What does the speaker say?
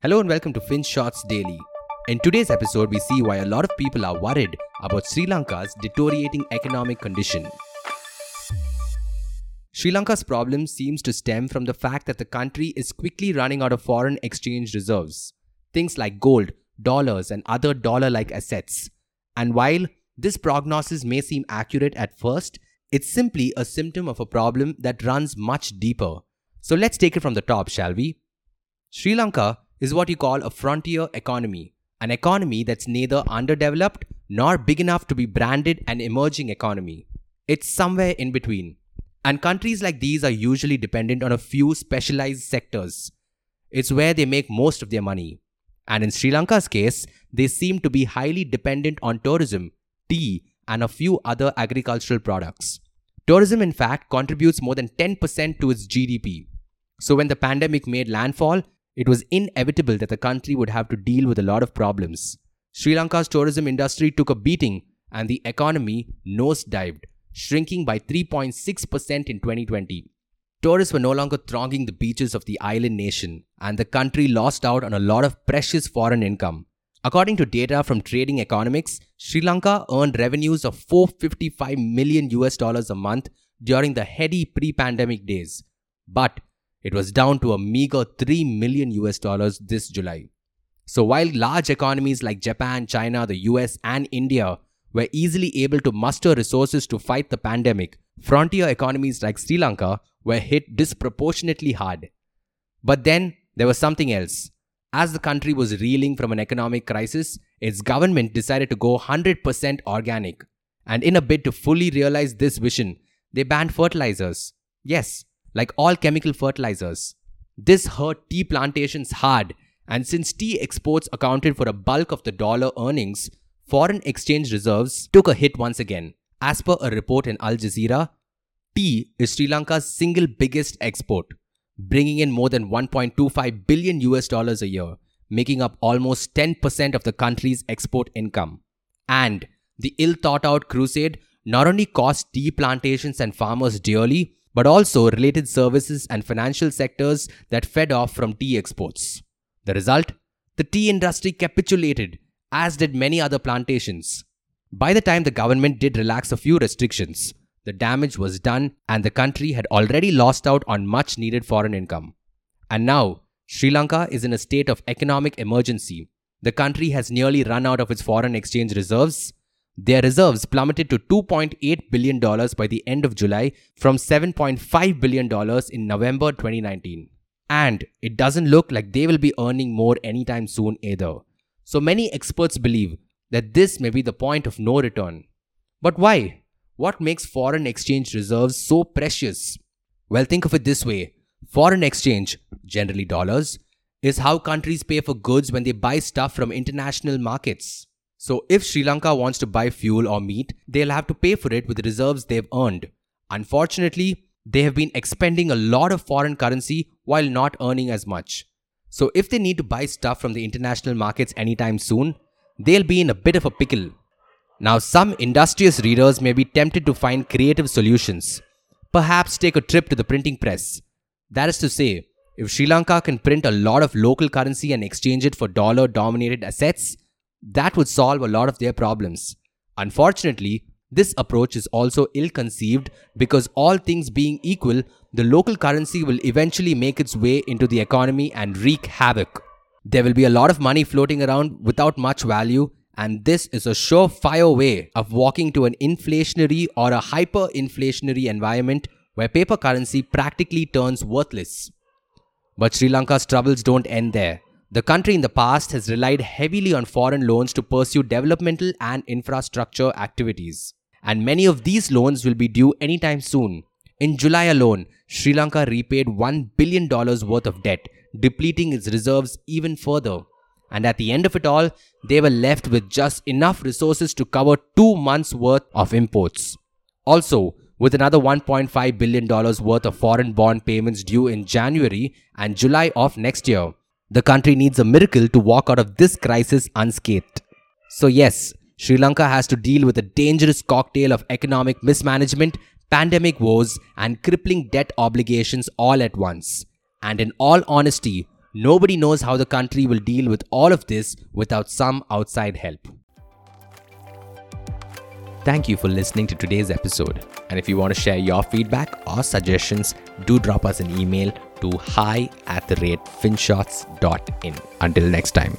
Hello and welcome to Finshots Daily. In today's episode, we see why a lot of people are worried about Sri Lanka's deteriorating economic condition. Sri Lanka's problem seems to stem from the fact that the country is quickly running out of foreign exchange reserves, things like gold, dollars, and other dollar like assets. And while this prognosis may seem accurate at first, it's simply a symptom of a problem that runs much deeper. So let's take it from the top, shall we? Sri Lanka is what you call a frontier economy, an economy that's neither underdeveloped nor big enough to be branded an emerging economy. It's somewhere in between. And countries like these are usually dependent on a few specialized sectors. It's where they make most of their money. And in Sri Lanka's case, they seem to be highly dependent on tourism, tea, and a few other agricultural products. Tourism, in fact, contributes more than 10% to its GDP. So when the pandemic made landfall, it was inevitable that the country would have to deal with a lot of problems. Sri Lanka's tourism industry took a beating and the economy nosedived, shrinking by 3.6% in 2020. Tourists were no longer thronging the beaches of the island nation, and the country lost out on a lot of precious foreign income. According to data from Trading Economics, Sri Lanka earned revenues of 455 million US dollars a month during the heady pre-pandemic days. But it was down to a meager 3 million US dollars this July. So while large economies like Japan, China, the US, and India were easily able to muster resources to fight the pandemic, frontier economies like Sri Lanka were hit disproportionately hard. But then there was something else. As the country was reeling from an economic crisis, its government decided to go 100% organic. And in a bid to fully realize this vision, they banned fertilizers. Yes, like all chemical fertilizers. This hurt tea plantations hard, and since tea exports accounted for a bulk of the dollar earnings, foreign exchange reserves took a hit once again. As per a report in Al Jazeera, tea is Sri Lanka's single biggest export, bringing in more than 1.25 billion US dollars a year, making up almost 10% of the country's export income. And the ill thought out crusade not only cost tea plantations and farmers dearly, but also related services and financial sectors that fed off from tea exports. The result? The tea industry capitulated, as did many other plantations. By the time the government did relax a few restrictions, the damage was done and the country had already lost out on much needed foreign income. And now, Sri Lanka is in a state of economic emergency. The country has nearly run out of its foreign exchange reserves their reserves plummeted to $2.8 billion by the end of July from $7.5 billion in November 2019. And it doesn't look like they will be earning more anytime soon either. So many experts believe that this may be the point of no return. But why? What makes foreign exchange reserves so precious? Well, think of it this way foreign exchange, generally dollars, is how countries pay for goods when they buy stuff from international markets. So if Sri Lanka wants to buy fuel or meat, they'll have to pay for it with reserves they've earned. Unfortunately, they have been expending a lot of foreign currency while not earning as much. So if they need to buy stuff from the international markets anytime soon, they'll be in a bit of a pickle. Now, some industrious readers may be tempted to find creative solutions. Perhaps take a trip to the printing press. That is to say, if Sri Lanka can print a lot of local currency and exchange it for dollar dominated assets, that would solve a lot of their problems. Unfortunately, this approach is also ill conceived because, all things being equal, the local currency will eventually make its way into the economy and wreak havoc. There will be a lot of money floating around without much value, and this is a surefire way of walking to an inflationary or a hyperinflationary environment where paper currency practically turns worthless. But Sri Lanka's troubles don't end there. The country in the past has relied heavily on foreign loans to pursue developmental and infrastructure activities. And many of these loans will be due anytime soon. In July alone, Sri Lanka repaid $1 billion worth of debt, depleting its reserves even further. And at the end of it all, they were left with just enough resources to cover two months' worth of imports. Also, with another $1.5 billion worth of foreign bond payments due in January and July of next year. The country needs a miracle to walk out of this crisis unscathed. So, yes, Sri Lanka has to deal with a dangerous cocktail of economic mismanagement, pandemic woes, and crippling debt obligations all at once. And in all honesty, Nobody knows how the country will deal with all of this without some outside help. Thank you for listening to today's episode. And if you want to share your feedback or suggestions, do drop us an email to hi at the rate finshots.in. Until next time.